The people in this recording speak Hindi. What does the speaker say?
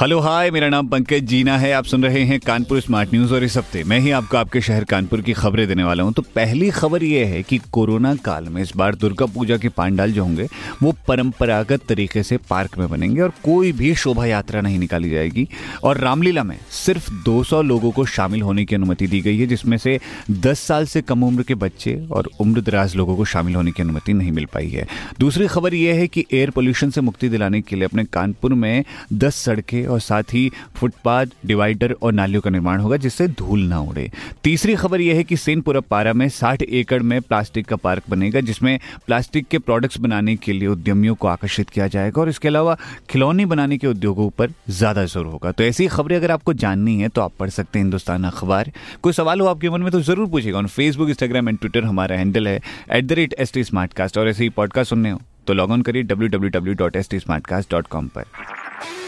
hello, hi, मेरा नाम पंकज जीना है। आप सुन रहे हैं कानपुर स्मार्ट न्यूज़ और इस हफ़्ते मैं ही आपको आपके शहर कानपुर की खबरें देने वाला हूँ। तो पहली खबर यह है कि कोरोना काल में इस बार दुर्गा पूजा के पांडाल जो होंगे, वो परंपरागत तरीके से पार्क में बनेंगे और कोई भी शोभा यात्रा नहीं निकाली जाएगी। और रामलीला में सिर्फ़ 200 लोगों को शामिल होने की अनुमति दी गई है, जिसमें से 10 साल से कम उम्र के बच्चे और उम्र दराज लोगों को शामिल होने की अनुमति नहीं मिल पाई है। दूसरी खबर यह है कि एयर पोल्यूशन से मुक्ति दिलाने के लिए अपने कानपुर में दस सड़कें और साथ ही फुटपाथ, डिवाइडर और नालियों का निर्माण होगा जिससे धूल ना उड़े। तीसरी खबर यह है कि सेनपुरा पारा में 60 एकड़ में प्लास्टिक का पार्क बनेगा, जिसमें प्लास्टिक के प्रोडक्ट्स बनाने के लिए उद्यमियों को आकर्षित किया जाएगा और इसके अलावा खिलौने बनाने के उद्योगों पर ज़्यादा ज़ोर होगा। तो ऐसी खबरें अगर आपको जाननी है तो आप पढ़ सकते हैं हिंदुस्तान अखबार। कोई सवाल हो आपके मन में तो ज़रूर पूछेगा on Facebook Instagram and Twitter हमारा हैंडल है at the rate S T और ऐसे ही पॉडकास्ट सुनने हो तो लॉग ऑन करिए W W W dot S T पर।